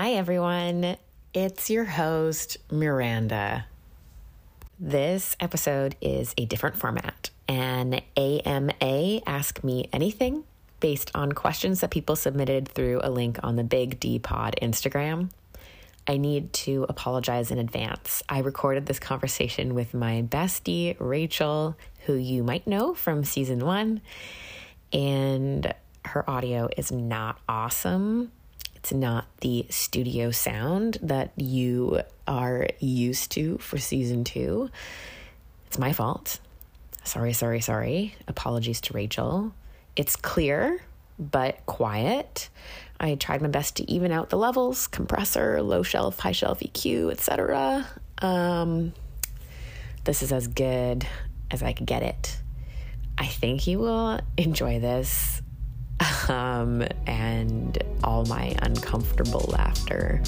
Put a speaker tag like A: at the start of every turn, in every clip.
A: Hi, everyone. It's your host, Miranda. This episode is a different format, an AMA Ask Me Anything based on questions that people submitted through a link on the Big D Pod Instagram. I need to apologize in advance. I recorded this conversation with my bestie, Rachel, who you might know from season one, and her audio is not awesome. It's not the studio sound that you are used to for season two. It's my fault. Sorry, sorry, sorry. Apologies to Rachel. It's clear, but quiet. I tried my best to even out the levels, compressor, low shelf, high shelf EQ, etc. Um, this is as good as I could get it. I think you will enjoy this um, and all my uncomfortable laughter.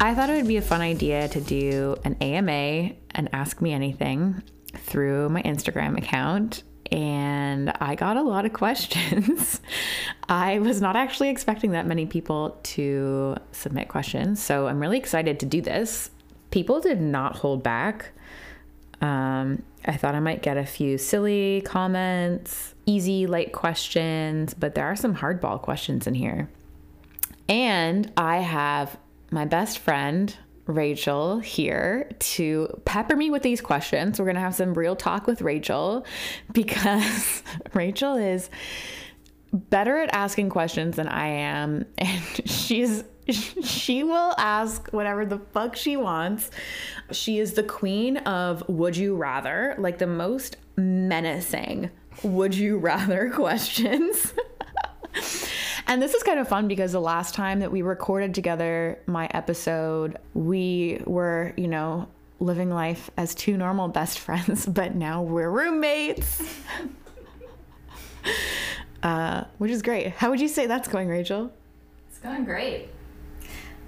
A: I thought it would be a fun idea to do an AMA and Ask Me Anything through my Instagram account. And I got a lot of questions. I was not actually expecting that many people to submit questions. So I'm really excited to do this. People did not hold back. Um, I thought I might get a few silly comments, easy, light questions, but there are some hardball questions in here. And I have my best friend, Rachel, here to pepper me with these questions. We're going to have some real talk with Rachel because Rachel is better at asking questions than I am. And she's she will ask whatever the fuck she wants. She is the queen of would you rather, like the most menacing would you rather questions. and this is kind of fun because the last time that we recorded together my episode, we were, you know, living life as two normal best friends, but now we're roommates. uh, which is great. How would you say that's going, Rachel?
B: It's going great.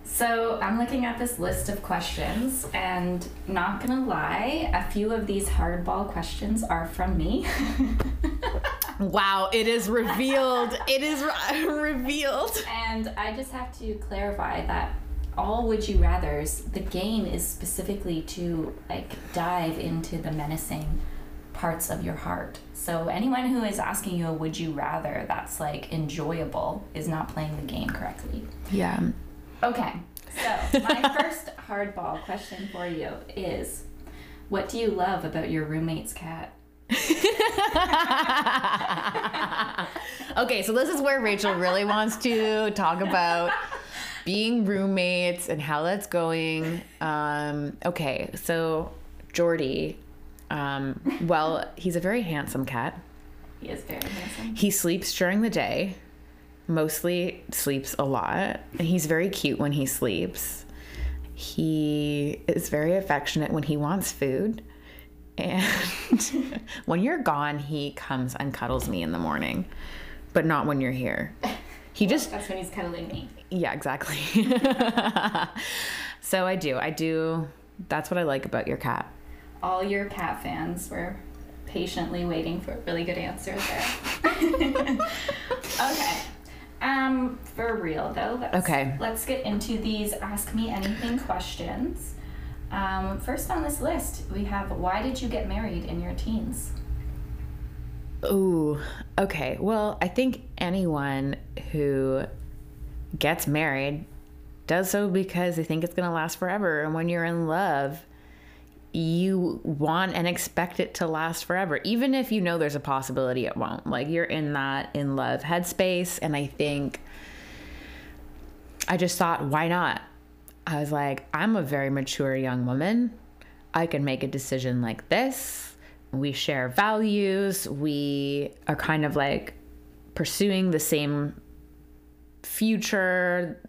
B: So I'm looking at this list of questions, and not gonna lie, a few of these hardball questions are from me.
A: wow, it is revealed. it is re- revealed.
B: And I just have to clarify that all would you rather's the game is specifically to like dive into the menacing parts of your heart. So anyone who is asking you a would you rather that's like enjoyable is not playing the game correctly.
A: Yeah.
B: Okay, so my first hardball question for you is what do you love about your roommate's cat?
A: okay, so this is where Rachel really wants to talk about being roommates and how that's going. Um, okay, so Jordy, um, well, he's a very handsome cat.
B: He is very handsome.
A: He sleeps during the day mostly sleeps a lot. He's very cute when he sleeps. He is very affectionate when he wants food. And when you're gone, he comes and cuddles me in the morning, but not when you're here. He just.
B: That's when he's cuddling me.
A: Yeah, exactly. so I do. I do. That's what I like about your cat.
B: All your cat fans were patiently waiting for a really good answer there. okay. Um, for real though. Let's,
A: okay.
B: Let's get into these ask me anything questions. Um, first on this list, we have why did you get married in your teens?
A: Ooh, okay. Well, I think anyone who gets married does so because they think it's going to last forever. And when you're in love, you want and expect it to last forever, even if you know there's a possibility it won't. Like you're in that in love headspace. And I think I just thought, why not? I was like, I'm a very mature young woman. I can make a decision like this. We share values. We are kind of like pursuing the same future.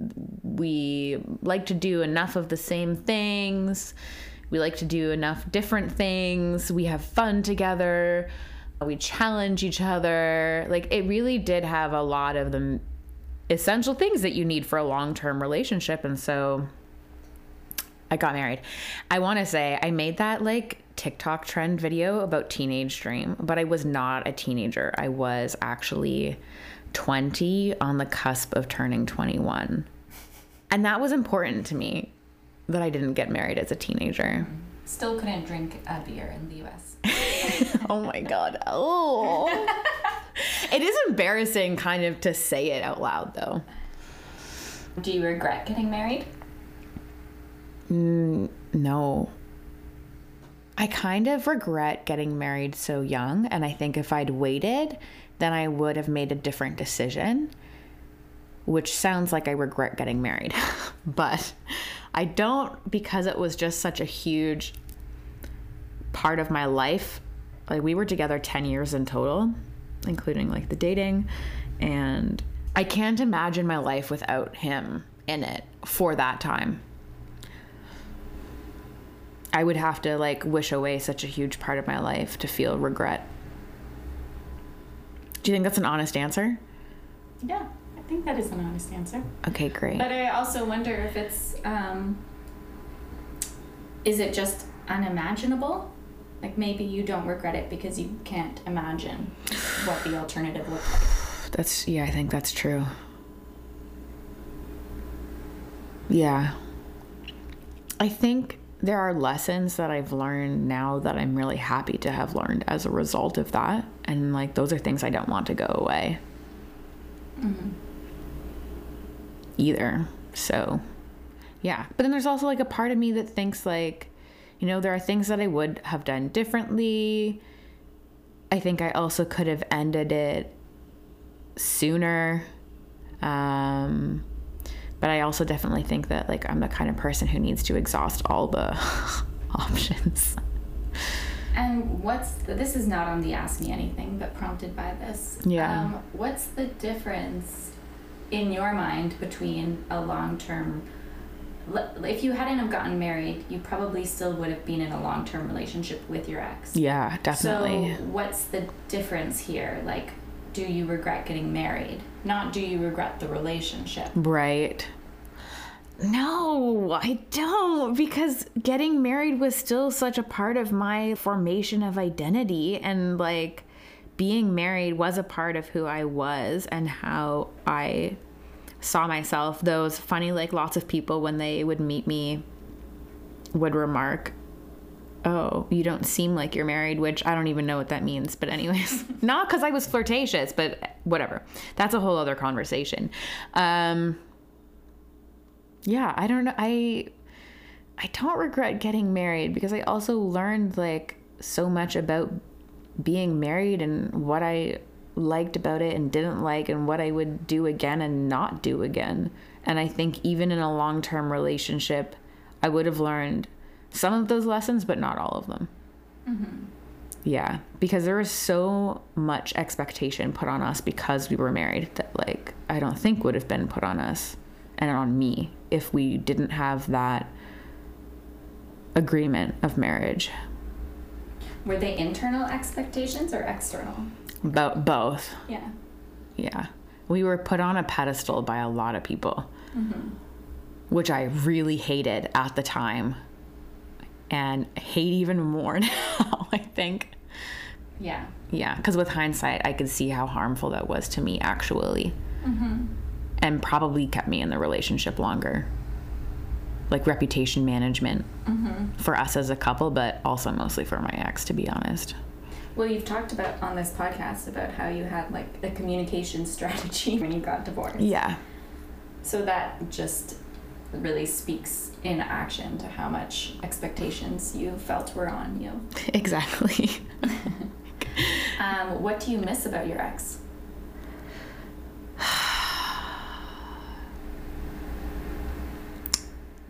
A: We like to do enough of the same things we like to do enough different things. We have fun together. We challenge each other. Like it really did have a lot of the essential things that you need for a long term relationship. And so I got married. I want to say I made that like TikTok trend video about teenage dream, but I was not a teenager. I was actually 20 on the cusp of turning 21. And that was important to me that I didn't get married as a teenager.
B: Still couldn't drink a beer in the US.
A: oh my God. Oh. it is embarrassing kind of to say it out loud though.
B: Do you regret getting married?
A: Mm, no. I kind of regret getting married so young. And I think if I'd waited, then I would have made a different decision, which sounds like I regret getting married. but I don't because it was just such a huge part of my life. Like, we were together 10 years in total, including like the dating. And I can't imagine my life without him in it for that time. I would have to like wish away such a huge part of my life to feel regret. Do you think that's an honest answer?
B: Yeah, think that is an honest answer.
A: Okay, great.
B: But I also wonder if it's um, is it just unimaginable? Like maybe you don't regret it because you can't imagine what the alternative looked like.
A: That's yeah, I think that's true. Yeah. I think there are lessons that I've learned now that I'm really happy to have learned as a result of that. And like those are things I don't want to go away. Either. So, yeah. But then there's also like a part of me that thinks like, you know, there are things that I would have done differently. I think I also could have ended it sooner. Um, but I also definitely think that like I'm the kind of person who needs to exhaust all the options.
B: And what's the, this is not on the ask me anything, but prompted by this.
A: Yeah.
B: Um, what's the difference in your mind between a long term? If you hadn't have gotten married, you probably still would have been in a long term relationship with your ex.
A: Yeah, definitely.
B: So what's the difference here? Like, do you regret getting married? Not do you regret the relationship?
A: Right. No, I don't because getting married was still such a part of my formation of identity and like being married was a part of who I was and how I saw myself. Those funny like lots of people when they would meet me would remark, "Oh, you don't seem like you're married," which I don't even know what that means, but anyways, not cuz I was flirtatious, but whatever. That's a whole other conversation. Um yeah, I don't know. I I don't regret getting married because I also learned like so much about being married and what I liked about it and didn't like and what I would do again and not do again. And I think even in a long-term relationship, I would have learned some of those lessons, but not all of them. Mm-hmm. Yeah, because there was so much expectation put on us because we were married that like I don't think would have been put on us and on me if we didn't have that agreement of marriage.
B: Were they internal expectations or external?
A: Bo- both.
B: Yeah.
A: Yeah. We were put on a pedestal by a lot of people, mm-hmm. which I really hated at the time and hate even more now, I think.
B: Yeah.
A: Yeah, because with hindsight, I could see how harmful that was to me actually. Mm-hmm. And probably kept me in the relationship longer. Like reputation management for us as a couple, but also mostly for my ex, to be honest.
B: Well, you've talked about on this podcast about how you had like a communication strategy when you got divorced.
A: Yeah.
B: So that just really speaks in action to how much expectations you felt were on you.
A: Exactly.
B: Um, what do you miss about your ex?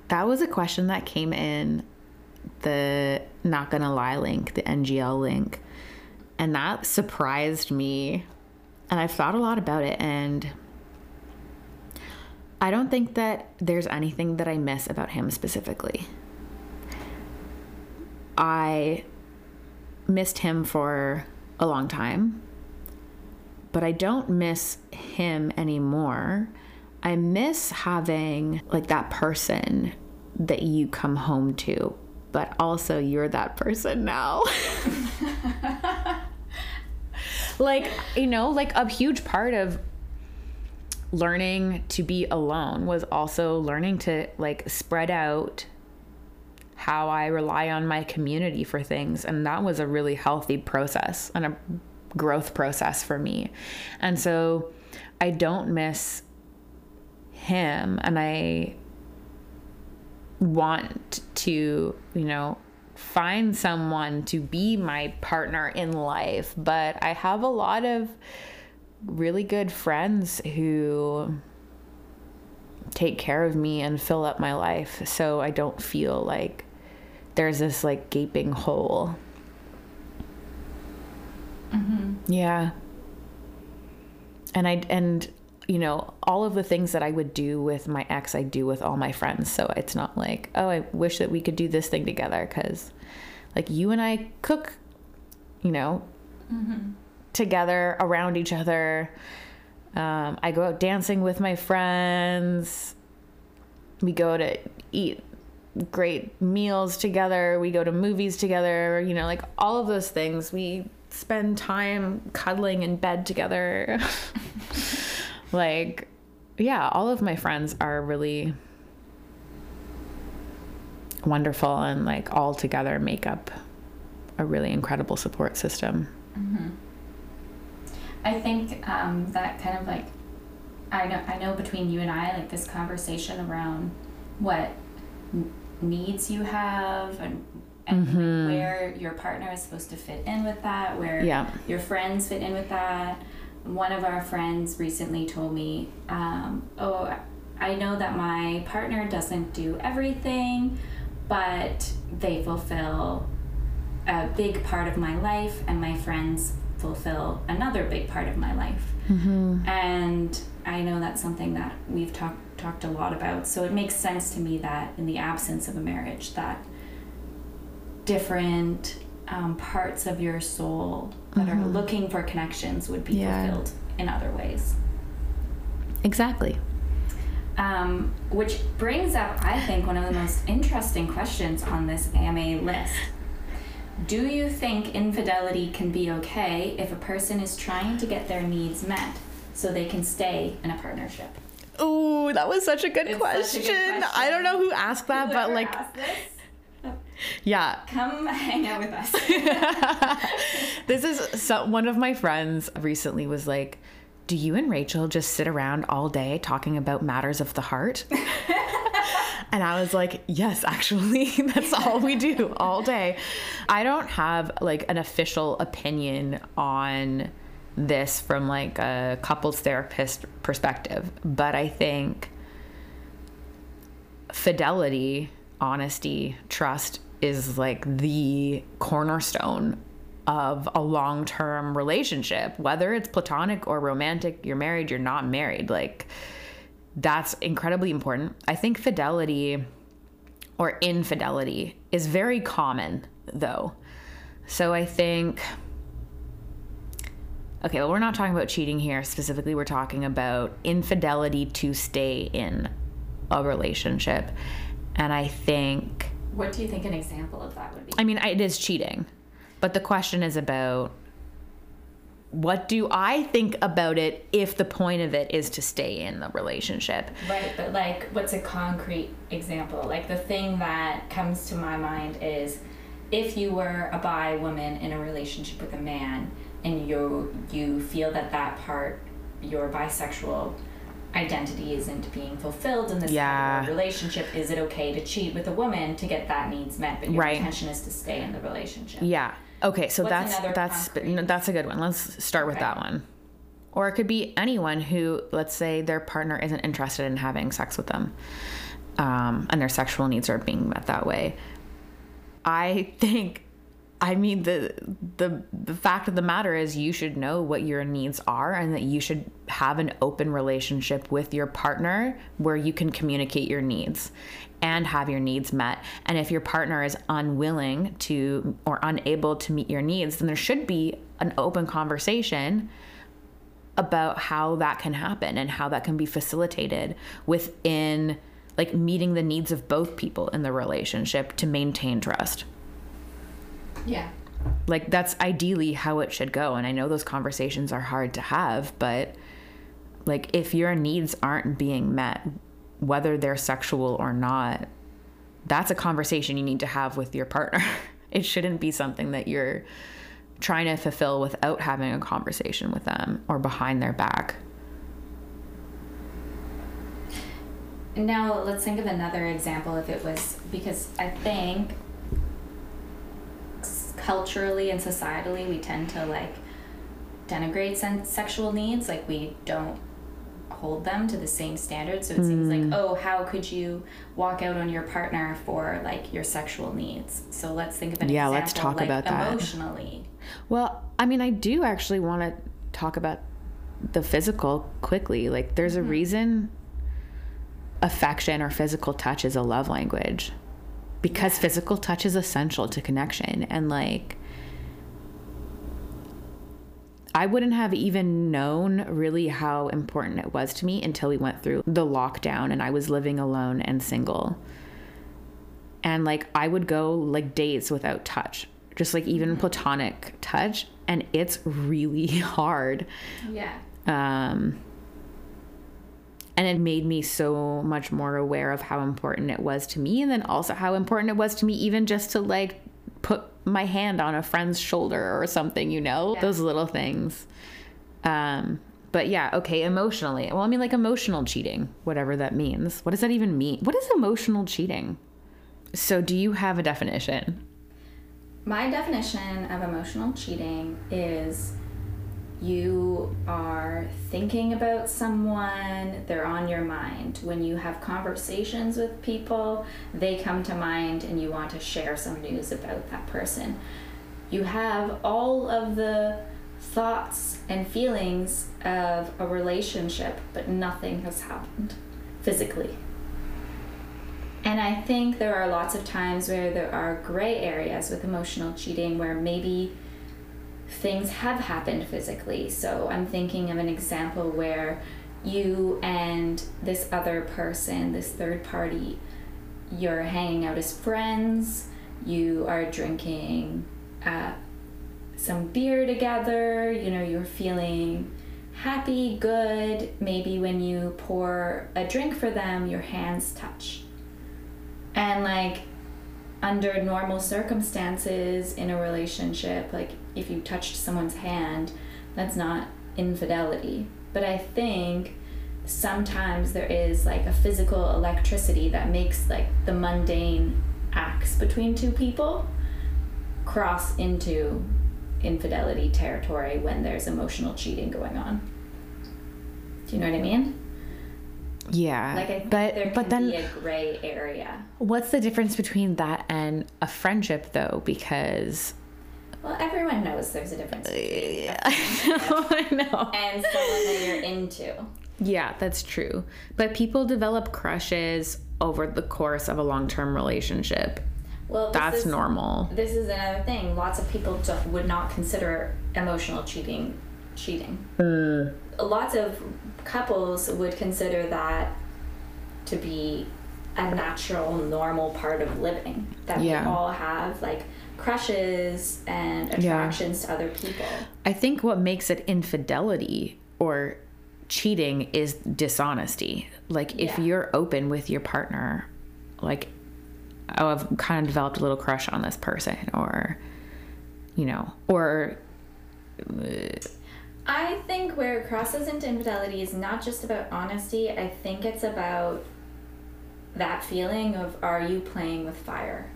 A: That was a question that came in the not gonna lie link, the NGL link. And that surprised me. And I've thought a lot about it. And I don't think that there's anything that I miss about him specifically. I missed him for a long time, but I don't miss him anymore. I miss having like that person that you come home to, but also you're that person now. like, you know, like a huge part of learning to be alone was also learning to like spread out how I rely on my community for things. And that was a really healthy process and a growth process for me. And so I don't miss him. And I want to, you know, find someone to be my partner in life. But I have a lot of really good friends who take care of me and fill up my life so I don't feel like there's this like gaping hole. Mm-hmm. Yeah. And I and you know all of the things that I would do with my ex I do with all my friends so it's not like oh I wish that we could do this thing together cuz like you and I cook you know mm-hmm. together around each other um, I go out dancing with my friends we go to eat great meals together. We go to movies together, you know, like all of those things. We spend time cuddling in bed together. like, yeah, all of my friends are really wonderful and like all together make up a really incredible support system. Mm-hmm.
B: I think um, that kind of like I know I know between you and I like this conversation around what needs you have and, and mm-hmm. where your partner is supposed to fit in with that, where yeah. your friends fit in with that. One of our friends recently told me, um, Oh, I know that my partner doesn't do everything, but they fulfill a big part of my life, and my friends fulfill another big part of my life. Mm-hmm. And I know that's something that we've talked talked a lot about. So it makes sense to me that in the absence of a marriage, that different um, parts of your soul that mm-hmm. are looking for connections would be yeah. fulfilled in other ways.
A: Exactly.
B: Um, which brings up, I think, one of the most interesting questions on this AMA list. Do you think infidelity can be okay if a person is trying to get their needs met so they can stay in a partnership?
A: Oh, that was such a good, question. Such a good question. I don't know who asked that, but like. Yeah.
B: Come hang out with us.
A: this is so, one of my friends recently was like, Do you and Rachel just sit around all day talking about matters of the heart? and I was like, Yes, actually, that's all we do all day. I don't have like an official opinion on this from like a couples therapist perspective, but I think fidelity, honesty, trust is like the cornerstone of a long term relationship, whether it's platonic or romantic, you're married, you're not married. Like, that's incredibly important. I think fidelity or infidelity is very common, though. So I think okay, well, we're not talking about cheating here specifically. We're talking about infidelity to stay in a relationship. And I think.
B: What do you think an example of that would be?
A: I mean, it is cheating. But the question is about what do I think about it if the point of it is to stay in the relationship?
B: Right, but like, what's a concrete example? Like, the thing that comes to my mind is if you were a bi woman in a relationship with a man and you you feel that that part your bisexual identity isn't being fulfilled in this yeah. kind of relationship is it okay to cheat with a woman to get that needs met but your right. intention is to stay in the relationship
A: yeah okay so What's that's that's concrete? that's a good one let's start with okay. that one or it could be anyone who let's say their partner isn't interested in having sex with them um, and their sexual needs are being met that way i think I mean the the the fact of the matter is you should know what your needs are and that you should have an open relationship with your partner where you can communicate your needs and have your needs met. And if your partner is unwilling to or unable to meet your needs, then there should be an open conversation about how that can happen and how that can be facilitated within like meeting the needs of both people in the relationship to maintain trust.
B: Yeah.
A: Like that's ideally how it should go. And I know those conversations are hard to have, but Like, if your needs aren't being met, whether they're sexual or not, that's a conversation you need to have with your partner. it shouldn't be something that you're trying to fulfill without having a conversation with them or behind their back.
B: Now, let's think of another example if it was because I think culturally and societally we tend to like denigrate sen- sexual needs, like we don't hold them to the same standard. So it seems
A: Mm.
B: like, oh, how could you walk out on your partner for like your sexual needs? So let's think of an
A: Yeah,
B: example
A: let's talk
B: like
A: about that.
B: emotionally.
A: Well, I mean, I do actually want to talk about the physical quickly. Like, there's a reason affection or physical touch is a love language because physical touch is essential to connection. And, like, I wouldn't have even known really how important it was to me until we went through the lockdown and I was living alone and single. And like I would go like days without touch, just like even platonic touch, and it's really hard.
B: Yeah.
A: Um and it made me so much more aware of how important it was to me and then also how important it was to me even just to like put my hand on a friend's shoulder or something you know?
B: Yeah.
A: those little things. Um but yeah okay emotionally. Well i mean like emotional cheating whatever that means. What does that even mean? What is emotional cheating? So do you have a definition?
B: My definition of emotional cheating is you are thinking about someone, they're on your mind. When you have conversations with people, they come to mind and you want to share some news about that person. You have all of the thoughts and feelings of a relationship, but nothing has happened physically. And I think there are lots of times where there are gray areas with emotional cheating where maybe things have happened physically. So I'm thinking of an example where you and this other person, this third party, you're hanging out as friends, you are drinking uh, some beer together, you know, you're feeling happy, good. Maybe when you pour a drink for them, your hands touch. And like under normal circumstances in a relationship, like if you touched someone's hand, that's not infidelity. But I think sometimes there is like a physical electricity that makes like the mundane acts between two people cross into infidelity territory when there's emotional cheating going on. Do you know what I mean?
A: Yeah
B: Like I think
A: but
B: there
A: but
B: can
A: then
B: be a gray area.
A: what's the difference between that and a friendship though because
B: Well, everyone knows there's a difference between uh,
A: I know.
B: and someone that you're into.
A: Yeah, that's true. But people develop crushes over the course of a long term relationship.
B: Well,
A: That's
B: is,
A: normal.
B: This is another thing. Lots of people just would not consider emotional cheating cheating. Mm. Lots of couples would consider that to be a natural, normal part of living. That
A: Yeah.
B: we all have like crushes and
A: Yeah.
B: attractions to other people.
A: I think what makes it infidelity or cheating is dishonesty. Like if
B: Yeah.
A: you're open with your partner, like, oh, I've kind of developed a little crush on this person, or, you know, or uh,
B: I think where it crosses into infidelity is not just about honesty. I think it's about that feeling of are you playing with fire?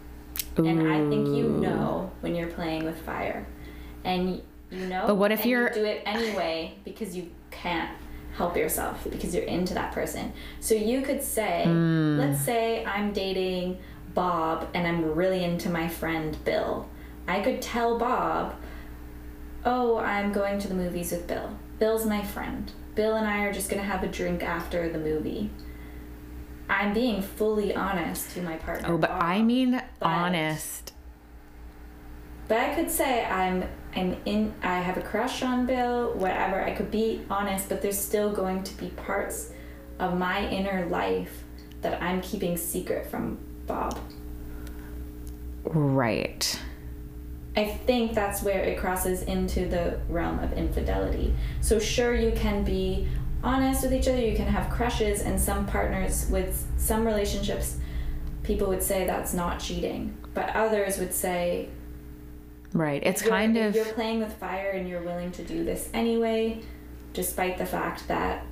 B: And I think you know when you're playing with fire. And you know
A: But what if
B: and you
A: you're-
B: do it anyway because you can't help yourself because you're into that person. So you could say,
A: Hmm.
B: let's say I'm dating Bob and I'm really into my friend Bill. I could tell Bob, "Oh, I'm going to the movies with Bill. Bill's my friend. Bill and I are just going to have a drink after the movie." I'm being fully honest to my partner.
A: oh, but
B: Bob.
A: I mean honest.
B: But I could say I'm I'm in I have a crush on Bill, whatever. I could be honest, but there's still going to be parts of my inner life that I'm keeping secret from Bob.
A: Right.
B: I think that's where it crosses into the realm of infidelity. So sure you can be honest with each other. You can have crushes, and some partners with some relationships, people would say that's not cheating, but others would say
A: Right. It's kind of
B: you're playing with fire and you're willing to do this anyway, despite the fact that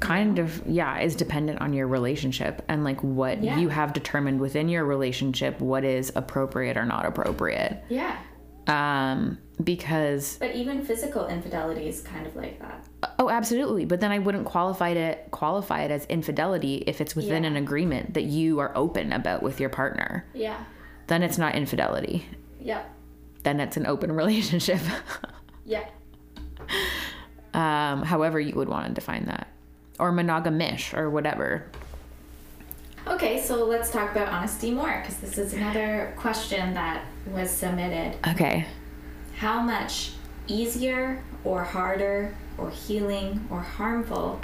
A: kind of yeah is dependent on your relationship and like what
B: Yeah.
A: you have determined within your relationship what is appropriate or not appropriate
B: yeah.
A: um because
B: But even physical infidelity is kind of like that.
A: oh absolutely but then i wouldn't qualify it qualify it as infidelity if it's within
B: Yeah.
A: an agreement that you are open about with your partner
B: Yeah.
A: then it's not infidelity
B: Yep.
A: then it's an open relationship
B: Yeah.
A: um however you would want to define that or monogamish or whatever
B: Okay, so let's talk about honesty more because this is another question that was submitted.
A: okay
B: How much easier or harder or healing or harmful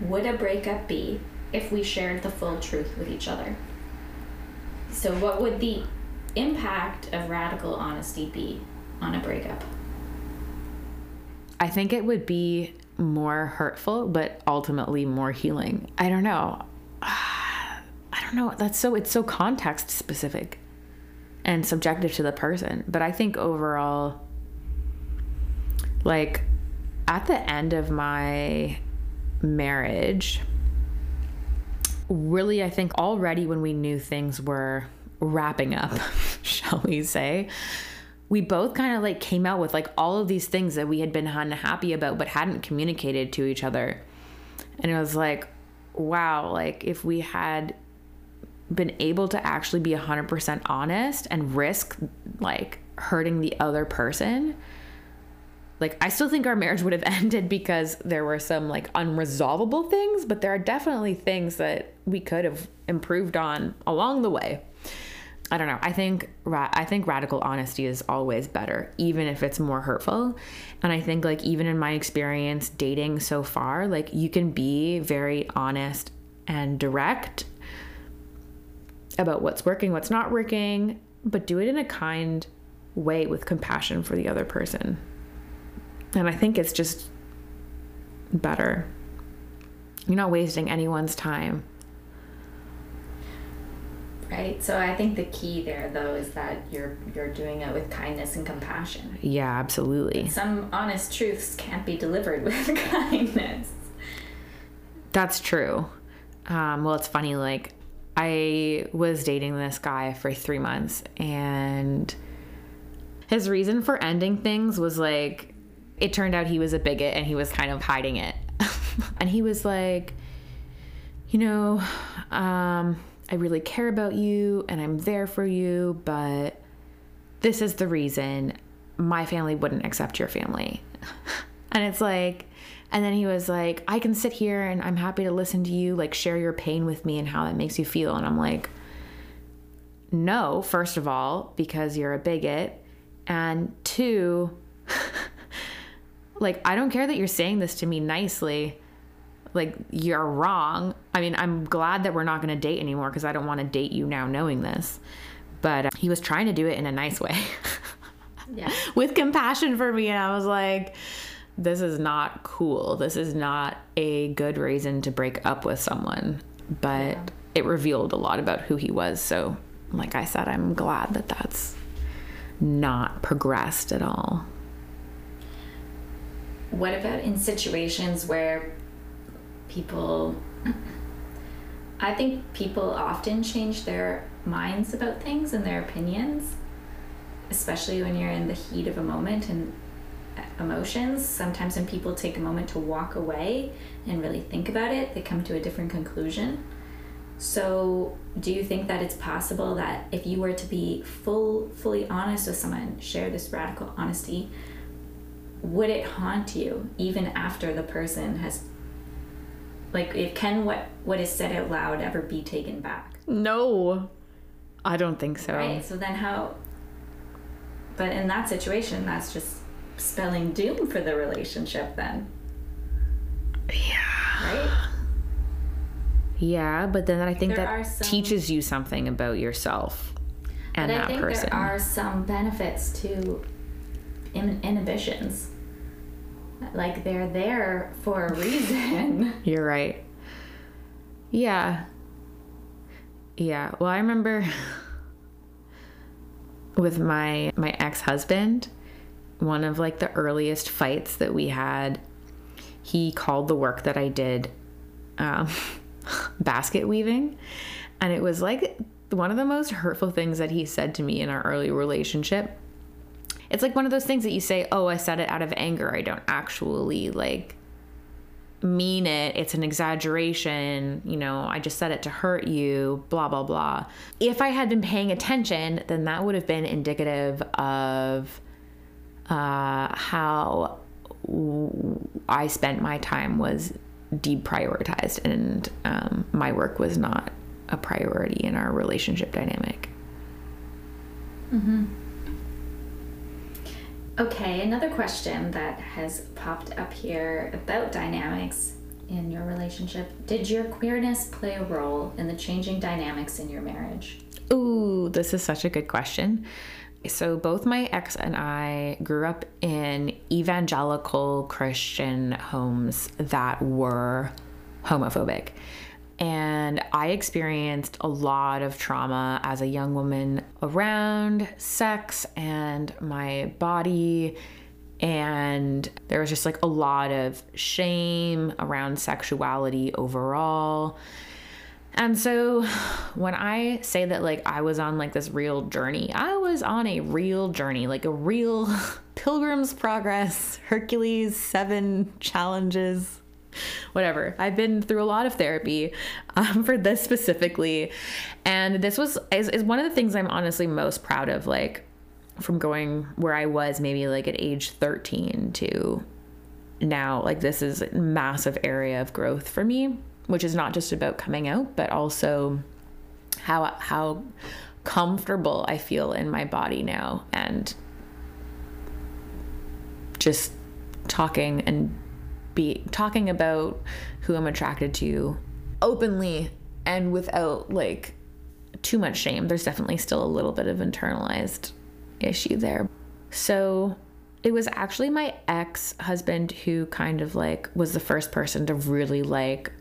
B: would a breakup be if we shared the full truth with each other? So, what would the impact of radical honesty be on a breakup?
A: I think it would be more hurtful, but ultimately more healing. I don't know. I don't know. That's so, it's so context specific and subjective to the person. But I think overall, like at the end of my marriage, really, I think already when we knew things were wrapping up, shall we say, we both kind of like came out with like all of these things that we had been unhappy about but hadn't communicated to each other. And it was like, wow, like if we had been able to actually be 100% honest and risk like hurting the other person, like I still think our marriage would have ended because there were some like unresolvable things, but there are definitely things that we could have improved on along the way. I don't know. I think ra- I think radical honesty is always better, even if it's more hurtful. And I think like even in my experience dating so far, like you can be very honest and direct about what's working, what's not working, but do it in a kind way with compassion for the other person. And I think it's just better. You're not wasting anyone's time.
B: Right? So, I think the key there, though, is that you're, you're doing it with kindness and compassion.
A: Yeah, absolutely.
B: Some honest truths can't be delivered with kindness.
A: That's true. Um, well, it's funny. Like, I was dating this guy for three months, and his reason for ending things was like, it turned out he was a bigot and he was kind of hiding it. and he was like, you know, um, I really care about you and I'm there for you, but this is the reason my family wouldn't accept your family. and it's like, and then he was like, I can sit here and I'm happy to listen to you, like share your pain with me and how that makes you feel. And I'm like, no, first of all, because you're a bigot. And two, like, I don't care that you're saying this to me nicely. Like, you're wrong. I mean, I'm glad that we're not going to date anymore because I don't want to date you now knowing this. But uh, he was trying to do it in a nice way.
B: Yeah.
A: with compassion for me and I was like this is not cool. This is not a good reason to break up with someone. But
B: Yeah.
A: it revealed a lot about who he was. So, like I said, I'm glad that that's not progressed at all.
B: What about in situations where people. I think people often change their minds about things and their opinions, especially when you're in the heat of a moment and emotions. Sometimes when people take a moment to walk away and really think about it, they come to a different conclusion. So, do you think that it's possible that if you were to be full, fully honest with someone, share this radical honesty, would it haunt you even after the person has like if can what what is said out loud ever be taken back
A: No. I don't think so.
B: right so then how but in that situation that's just spelling doom for the relationship then
A: Yeah.
B: right
A: Yeah, but then I think
B: There
A: that
B: some-
A: teaches you something about yourself and
B: but
A: that
B: i think
A: person.
B: there are some benefits to in- inhibitions Like they're there for a reason.
A: You're right. Yeah. Yeah. Well, I remember with my my ex-husband, one of like the earliest fights that we had, he called the work that I did um, basket weaving, and it was like one of the most hurtful things that he said to me in our early relationship. It's like one of those things that you say, "Oh, I said it out of anger. I don't actually like mean it. It's an exaggeration. You know, I just said it to hurt you, blah, blah, blah. If I had been paying attention, then that would have been indicative of uh, how I spent my time was deprioritized and um, my work was not a priority in our relationship dynamic.
B: Mm-hmm. Okay, another question that has popped up here about dynamics in your relationship. Did your queerness play a role in the changing dynamics in your marriage?
A: Ooh, this is such a good question. So, both my ex and I grew up in evangelical Christian homes that were homophobic. And I experienced a lot of trauma as a young woman around sex and my body. And there was just like a lot of shame around sexuality overall. And so when I say that like I was on like this real journey, I was on a real journey, like a real pilgrim's progress, Hercules 7 challenges whatever. I've been through a lot of therapy um, for this specifically, and this was is, is one of the things I'm honestly most proud of. Like from going where I was maybe like at age 13 to now, like this is a massive area of growth for me, which is not just about coming out, but also how how comfortable I feel in my body now and just talking and be talking about who I'm attracted to openly and without like too much shame. There's definitely still a little bit of internalized issue there. So it was actually my ex husband who kind of like was the first person to really like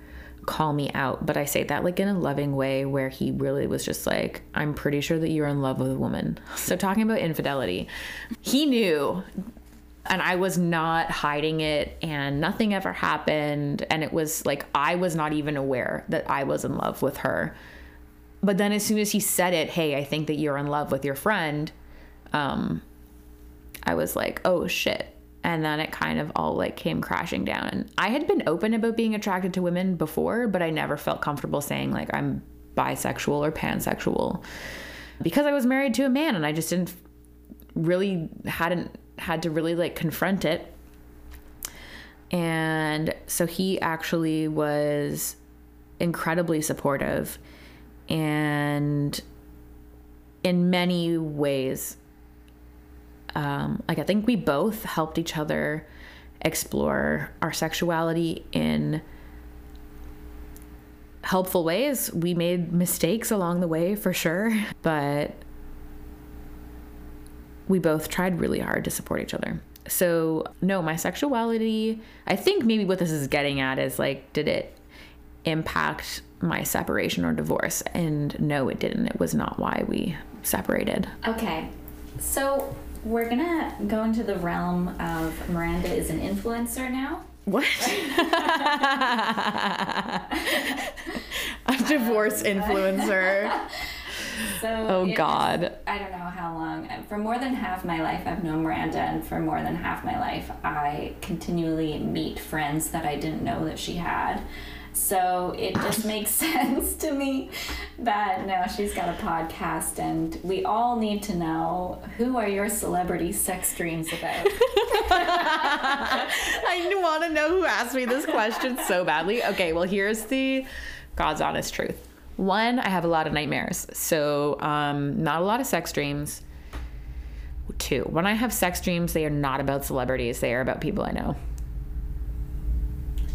A: call me out. But I say that like in a loving way where he really was just like, I'm pretty sure that you're in love with a woman. So talking about infidelity, he knew and I was not hiding it and nothing ever happened and it was like I was not even aware that I was in love with her. But then as soon as he said it, "Hey, I think that you're in love with your friend." Um I was like, "Oh shit." And then it kind of all like came crashing down. And I had been open about being attracted to women before, but I never felt comfortable saying like I'm bisexual or pansexual because I was married to a man and I just didn't really hadn't had to really like confront it. And so he actually was incredibly supportive and in many ways um, like i think we both helped each other explore our sexuality in helpful ways we made mistakes along the way for sure but we both tried really hard to support each other. So, no, my sexuality, I think maybe what this is getting at is like, did it impact my separation or divorce? And no, it didn't. It was not why we separated.
B: Okay. So, we're gonna go into the realm of Miranda is an influencer now.
A: What? a divorce um, influencer.
B: So
A: oh God.
B: I don't know how long. For more than half my life, I've known Miranda, and for more than half my life, I continually meet friends that I didn't know that she had. So it just makes sense to me that now she's got a podcast, and we all need to know who are your celebrity sex dreams about.
A: I want to know who asked me this question so badly. Okay, well here's the God's honest truth. One, I have a lot of nightmares, so um, not a lot of sex dreams. Two, when I have sex dreams, they are not about celebrities, they are about people I know.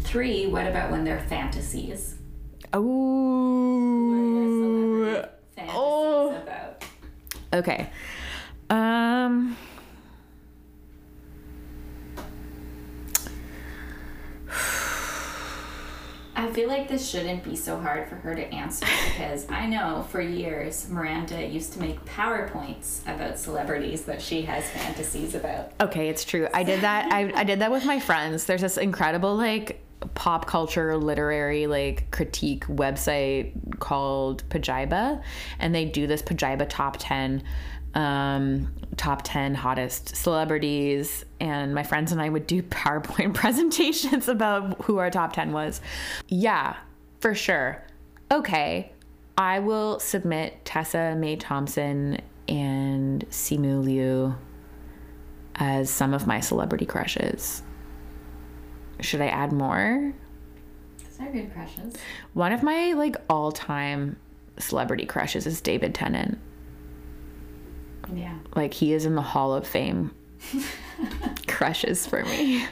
B: Three, what about when they're fantasies?
A: Oh.
B: oh. About?
A: Okay. Um.
B: I feel like this shouldn't be so hard for her to answer because I know for years Miranda used to make PowerPoints about celebrities that she has fantasies about.
A: Okay, it's true. I did that. I, I did that with my friends. There's this incredible like pop culture literary like critique website called Pajiba, and they do this Pajiba top ten um, top 10 hottest celebrities and my friends and I would do PowerPoint presentations about who our top 10 was. Yeah, for sure. Okay, I will submit Tessa May Thompson and Simu Liu as some of my celebrity crushes. Should I add more?
B: Those are good crushes.
A: One of my like all-time celebrity crushes is David Tennant.
B: Yeah.
A: Like he is in the Hall of Fame. Crushes for me.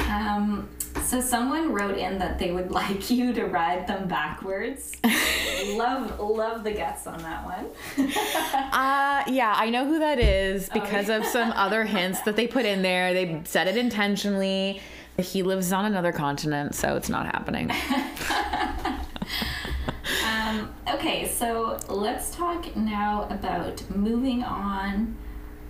B: Um, so someone wrote in that they would like you to ride them backwards. love love the guts on that one.
A: Uh yeah, I know who that is because of some other hints that they put in there. They said it intentionally. He lives on another continent, so it's not happening.
B: Um, okay, so let's talk now about moving on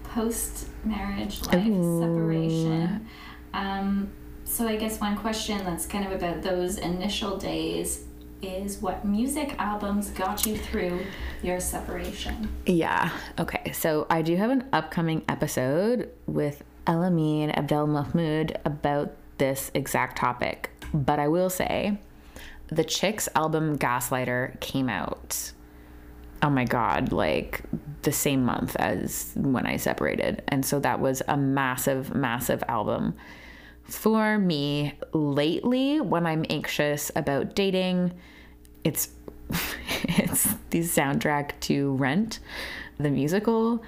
B: post marriage life
A: Ooh.
B: separation. Um, so I guess one question that's kind of about those initial days is what music albums got you through your separation?
A: Yeah. Okay. So I do have an upcoming episode with Elamin Abdelmahmoud about this exact topic. But I will say the Chicks album Gaslighter came out. Oh my God, like the same month as when I separated. And so that was a massive, massive album. For me, lately, when I'm anxious about dating, it's it's the soundtrack to Rent, the musical,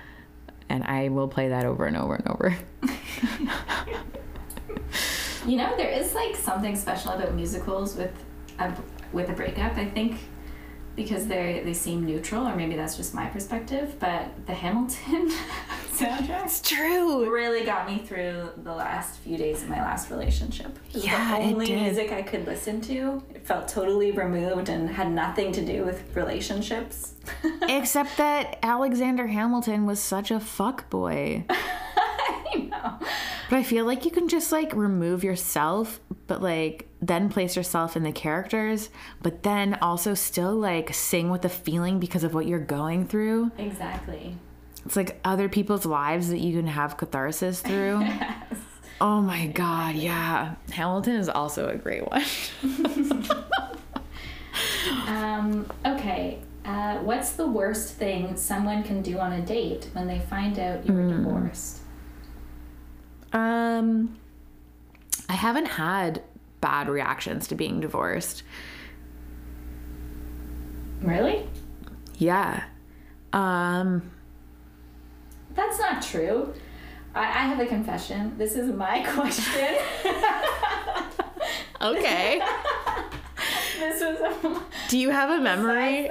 A: and I will play that over and over and over.
B: You know, there is like something special about musicals with a with a breakup. I think because they they seem neutral, or maybe that's just my perspective. But the Hamilton soundtrack
A: It's true.
B: really got me through the last few days of my last relationship. It
A: Yeah,
B: the
A: it
B: only
A: did.
B: music I could listen to. It felt totally removed and had nothing to do with relationships.
A: Except that Alexander Hamilton was such a fuck boy.
B: I know.
A: But I feel like you can just like remove yourself, but like then place yourself in the characters, but then also still like sing with the feeling because of what you're going through.
B: Exactly.
A: It's like other people's lives that you can have catharsis through. yes. Oh my god, yeah. Hamilton is also a great one.
B: Um, okay. Uh, what's the worst thing someone can do on a date when they find out you're
A: Hmm.
B: divorced?
A: Um I haven't had bad reactions to being divorced.
B: Really?
A: Yeah. Um
B: That's not true. I, I have a confession. This is my question.
A: okay.
B: this was a,
A: Do you have a memory?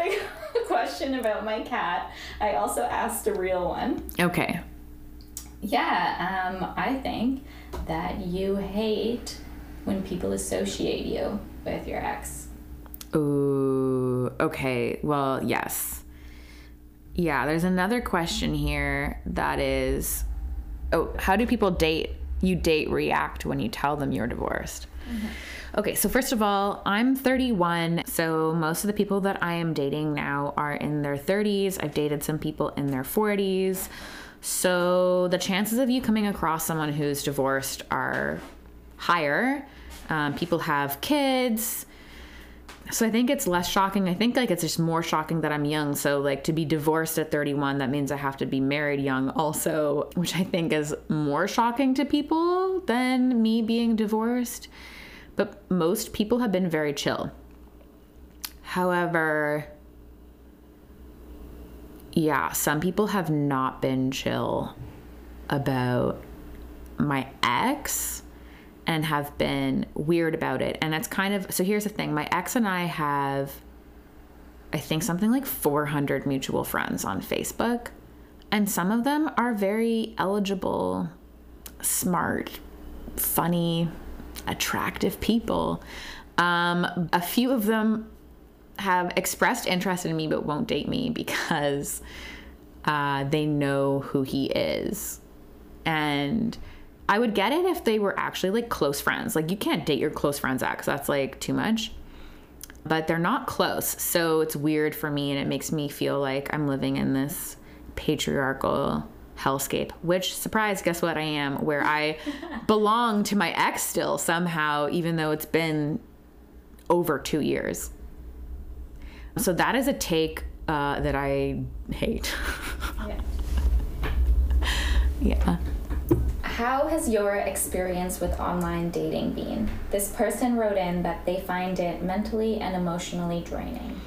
B: question about my cat. I also asked a real one.
A: Okay.
B: Yeah, um, I think that you hate when people associate you with your ex.
A: Ooh, okay. Well, yes. Yeah, there's another question here that is Oh, how do people date you date react when you tell them you're divorced? Mm-hmm. Okay, so first of all, I'm 31, so most of the people that I am dating now are in their 30s. I've dated some people in their 40s. So the chances of you coming across someone who's divorced are higher. Um, people have kids. So I think it's less shocking. I think like it's just more shocking that I'm young. So like to be divorced at 31, that means I have to be married young also, which I think is more shocking to people than me being divorced. But most people have been very chill. However, yeah, some people have not been chill about my ex and have been weird about it. And that's kind of so here's the thing my ex and I have, I think, something like 400 mutual friends on Facebook. And some of them are very eligible, smart, funny. attractive people. Um, a few of them have expressed interest in me but won't date me because uh, they know who he is. And I would get it if they were actually like close friends. Like, you can't date your close friend's ex, that's like too much. But they're not close. So it's weird for me and it makes me feel like I'm living in this patriarchal hellscape, which, surprise, guess what I am, where I belong to my ex still somehow, even though it's been over two years. So that is a take uh, that I hate.
B: Yeah.
A: yeah.
B: How has your experience with online dating been? This person wrote in that they find it mentally and emotionally draining.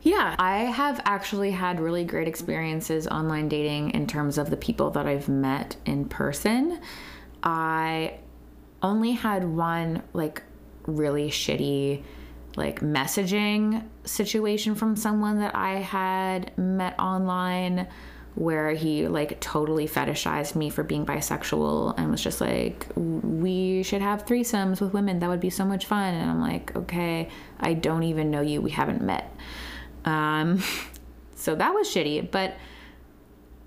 A: Yeah, I have actually had really great experiences online dating in terms of the people that I've met in person. I only had one like really shitty like messaging situation from someone that I had met online where he like totally fetishized me for being bisexual and was just like we should have threesomes with women. That would be so much fun. And I'm like okay I don't even know you. We haven't met. Um so that was shitty. But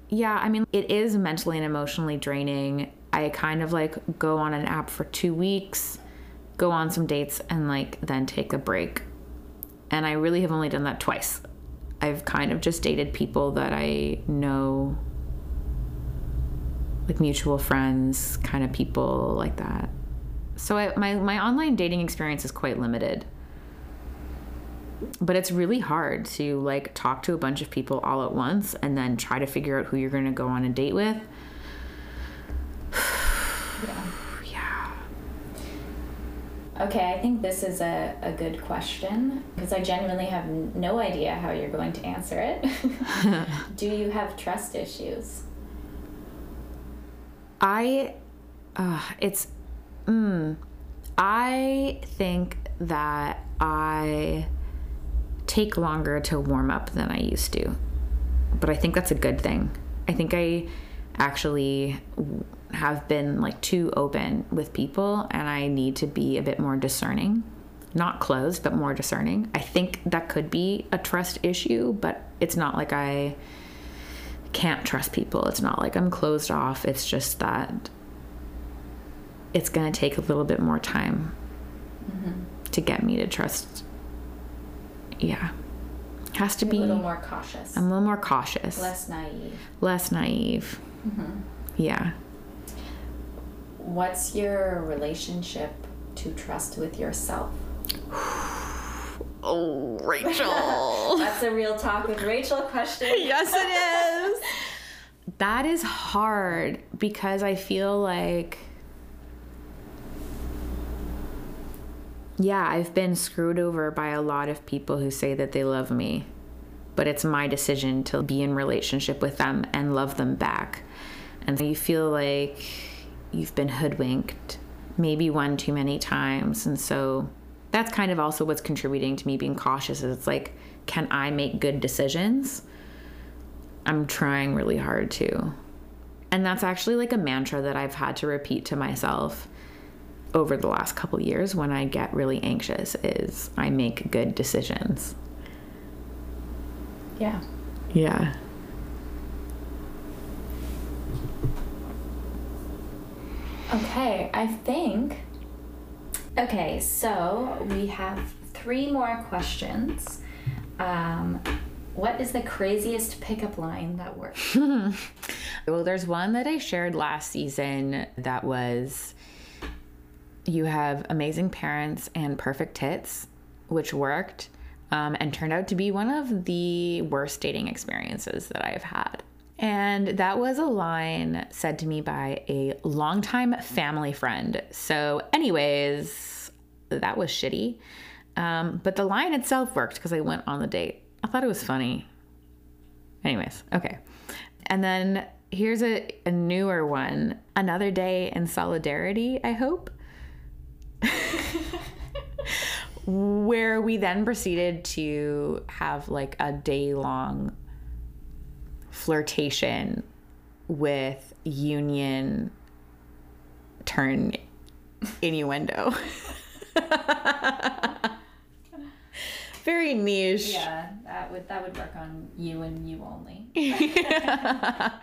A: yeah I mean it is mentally and emotionally draining. I kind of like go on an app for 2 weeks go on some dates and like then take a break. And I really have only done that twice I've kind of just dated people that I know, like mutual friends, kind of people like that. So I, my my online dating experience is quite limited. But it's really hard to like talk to a bunch of people all at once and then try to figure out who you're going to go on a date with.
B: Yeah.
A: Yeah.
B: Okay, I think this is a, a good question because I genuinely have no idea how you're going to answer it. Do you have trust issues?
A: I, uh, it's, mm, I think that I take longer to warm up than I used to. But I think that's a good thing. I think I actually have been like too open with people and I need to be a bit more discerning. Not closed, but more discerning. I think that could be a trust issue, but it's not like I can't trust people. It's not like I'm closed off. It's just that it's going to take a little bit more time mm-hmm. to get me to trust. Yeah. Has to
B: Be
A: be.
B: a little more cautious,
A: I'm a little more cautious,
B: less naive.
A: less naive. Mm-hmm. Yeah.
B: What's your relationship to trust with yourself?
A: Oh, Rachel.
B: That's a real talk with Rachel question.
A: yes, it is. That is hard because I feel like, yeah, I've been screwed over by a lot of people who say that they love me, but it's my decision to be in relationship with them and love them back. And you feel like you've been hoodwinked maybe one too many times. And so that's kind of also what's contributing to me being cautious is it's like, can I make good decisions? I'm trying really hard to. And that's actually like a mantra that I've had to repeat to myself over the last couple years when I get really anxious is I make good decisions.
B: Yeah.
A: Yeah.
B: Okay, I think. Okay, so we have three more questions. Um, what is the craziest pickup line that works?
A: Well, there's one that I shared last season that was you have amazing parents and perfect tits, which worked um, and turned out to be one of the worst dating experiences that I've had. And that was a line said to me by a longtime family friend. So, anyways, that was shitty. Um, but the line itself worked because I went on the date. I thought it was funny. Anyways, okay. And then here's a, a newer one Another Day in Solidarity, I hope. Where we then proceeded to have like a day long flirtation with union turn innuendo. Very niche.
B: Yeah, that would that would work on you and you only.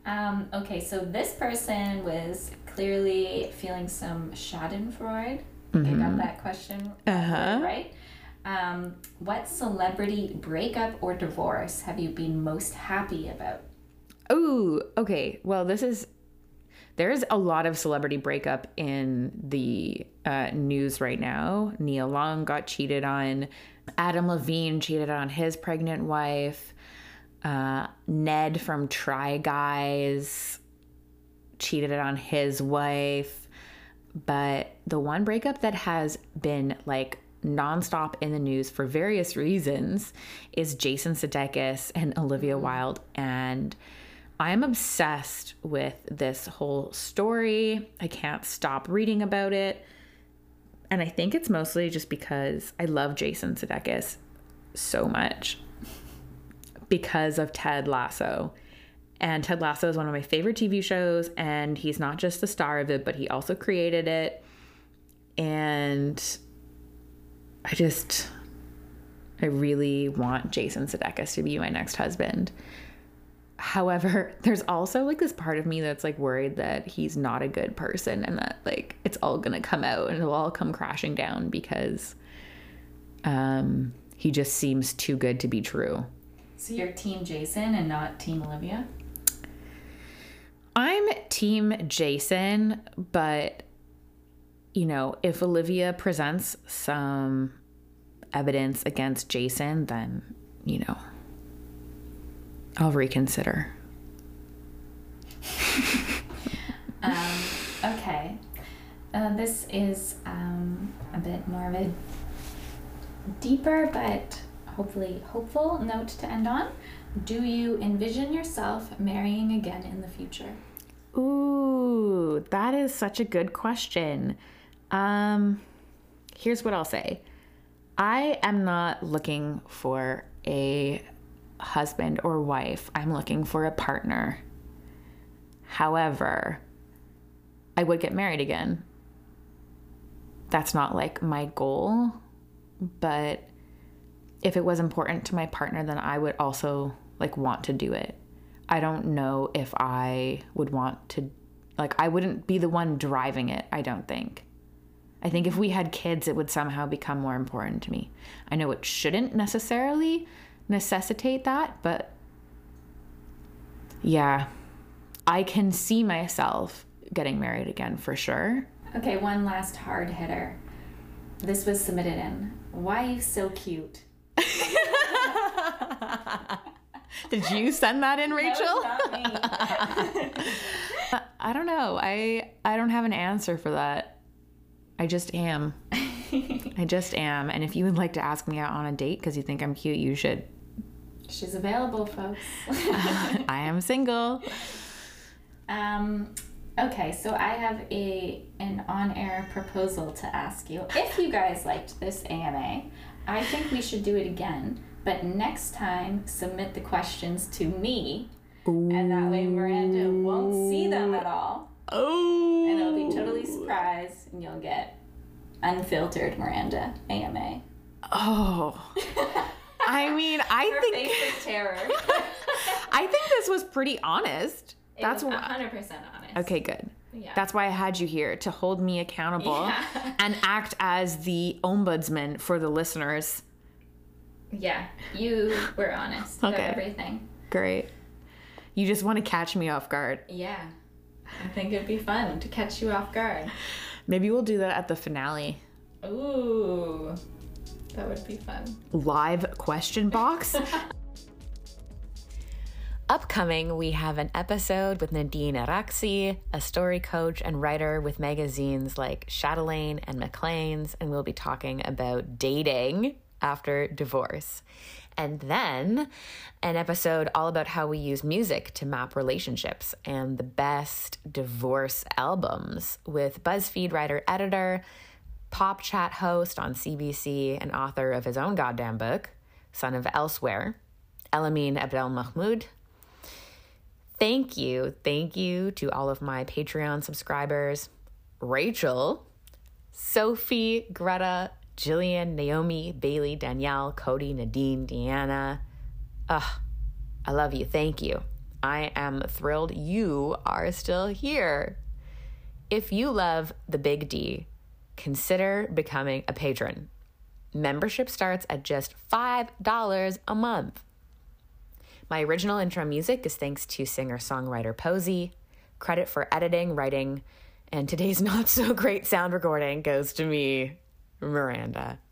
B: um, okay, so this person was clearly feeling some Schadenfreude. I got that question
A: Uh-huh.
B: right. Um, what celebrity breakup or divorce have you been most happy about?
A: Oh, okay. Well, this is there's a lot of celebrity breakup in the uh, news right now. Nia Long got cheated on. Adam Levine cheated on his pregnant wife. Uh, Ned from Try Guys cheated on his wife. But the one breakup that has been like nonstop in the news for various reasons is Jason Sudeikis and Olivia mm. Wilde. And I am obsessed with this whole story. I can't stop reading about it. And I think it's mostly just because I love Jason Sudeikis so much because of Ted Lasso. And Ted Lasso is one of my favorite TV shows, and he's not just the star of it, but he also created it. And I just, I really want Jason Sudeikis to be my next husband. However, there's also like this part of me that's like worried that he's not a good person and that like it's all gonna come out and it'll all come crashing down because um, he just seems too good to be true.
B: So you're Team Jason and not Team Olivia?
A: I'm team Jason, but you know, if Olivia presents some evidence against Jason, then, you know, I'll reconsider.
B: Um, okay. Uh, this is um, a bit more of a deeper but hopefully hopeful note to end on. Do you envision yourself marrying again in the future?
A: Ooh, that is such a good question. Um, here's what I'll say I am not looking for a husband or wife, I'm looking for a partner. However, I would get married again. That's not like my goal, but if it was important to my partner, then I would also like want to do it. I don't know if I would want to, like, I wouldn't be the one driving it, I don't think. I think if we had kids, it would somehow become more important to me. I know it shouldn't necessarily necessitate that, but yeah, I can see myself getting married again for sure.
B: Okay, one last hard hitter. This was submitted in. Why are you so cute?
A: Did you send that in, Rachel?
B: That was not me.
A: I don't know. I I don't have an answer for that. I just am. I just am. And if you would like to ask me out on a date because you think I'm cute, you should.
B: She's available, folks.
A: I am single.
B: Um, okay, so I have a an on-air proposal to ask you. If you guys liked this AMA, I think we should do it again. But next time, submit the questions to me, and that way Miranda won't see them at all,
A: Oh.
B: and it'll be totally oh. surprised, and you'll get unfiltered Miranda AMA.
A: Oh. I mean, I
B: Her
A: think
B: face terror.
A: I think this was pretty honest. That's
B: It was
A: why.
B: hundred percent honest.
A: Okay, good.
B: Yeah.
A: That's why I had you here to hold me accountable
B: Yeah.
A: and act as the ombudsman for the listeners.
B: yeah, you were honest about everything.
A: Great. You just want to catch me off guard.
B: Yeah. I think it'd be fun to catch you off guard.
A: Maybe we'll do that at the finale.
B: Ooh. That would be fun.
A: Live question box. Upcoming, we have an episode with Nadine Araxi, a story coach and writer with magazines like Chatelaine and Maclean's, and we'll be talking about dating after divorce. And then an episode all about how we use music to map relationships and the best divorce albums with BuzzFeed writer editor, pop chat host on CBC, and author of his own goddamn book, Son of Elsewhere, Elamin Abdelmahmoud. Thank you. Thank you to all of my Patreon subscribers Rachel, Sophie, Greta, Jillian, Naomi, Bailey, Danielle, Cody, Nadine, Deanna. Ugh, I love you. Thank you. I am thrilled you are still here. If you love the Big D, consider becoming a patron. Membership starts at just $5 a month. My original intro music is thanks to singer songwriter Posey. Credit for editing, writing, and today's not so great sound recording goes to me, Miranda.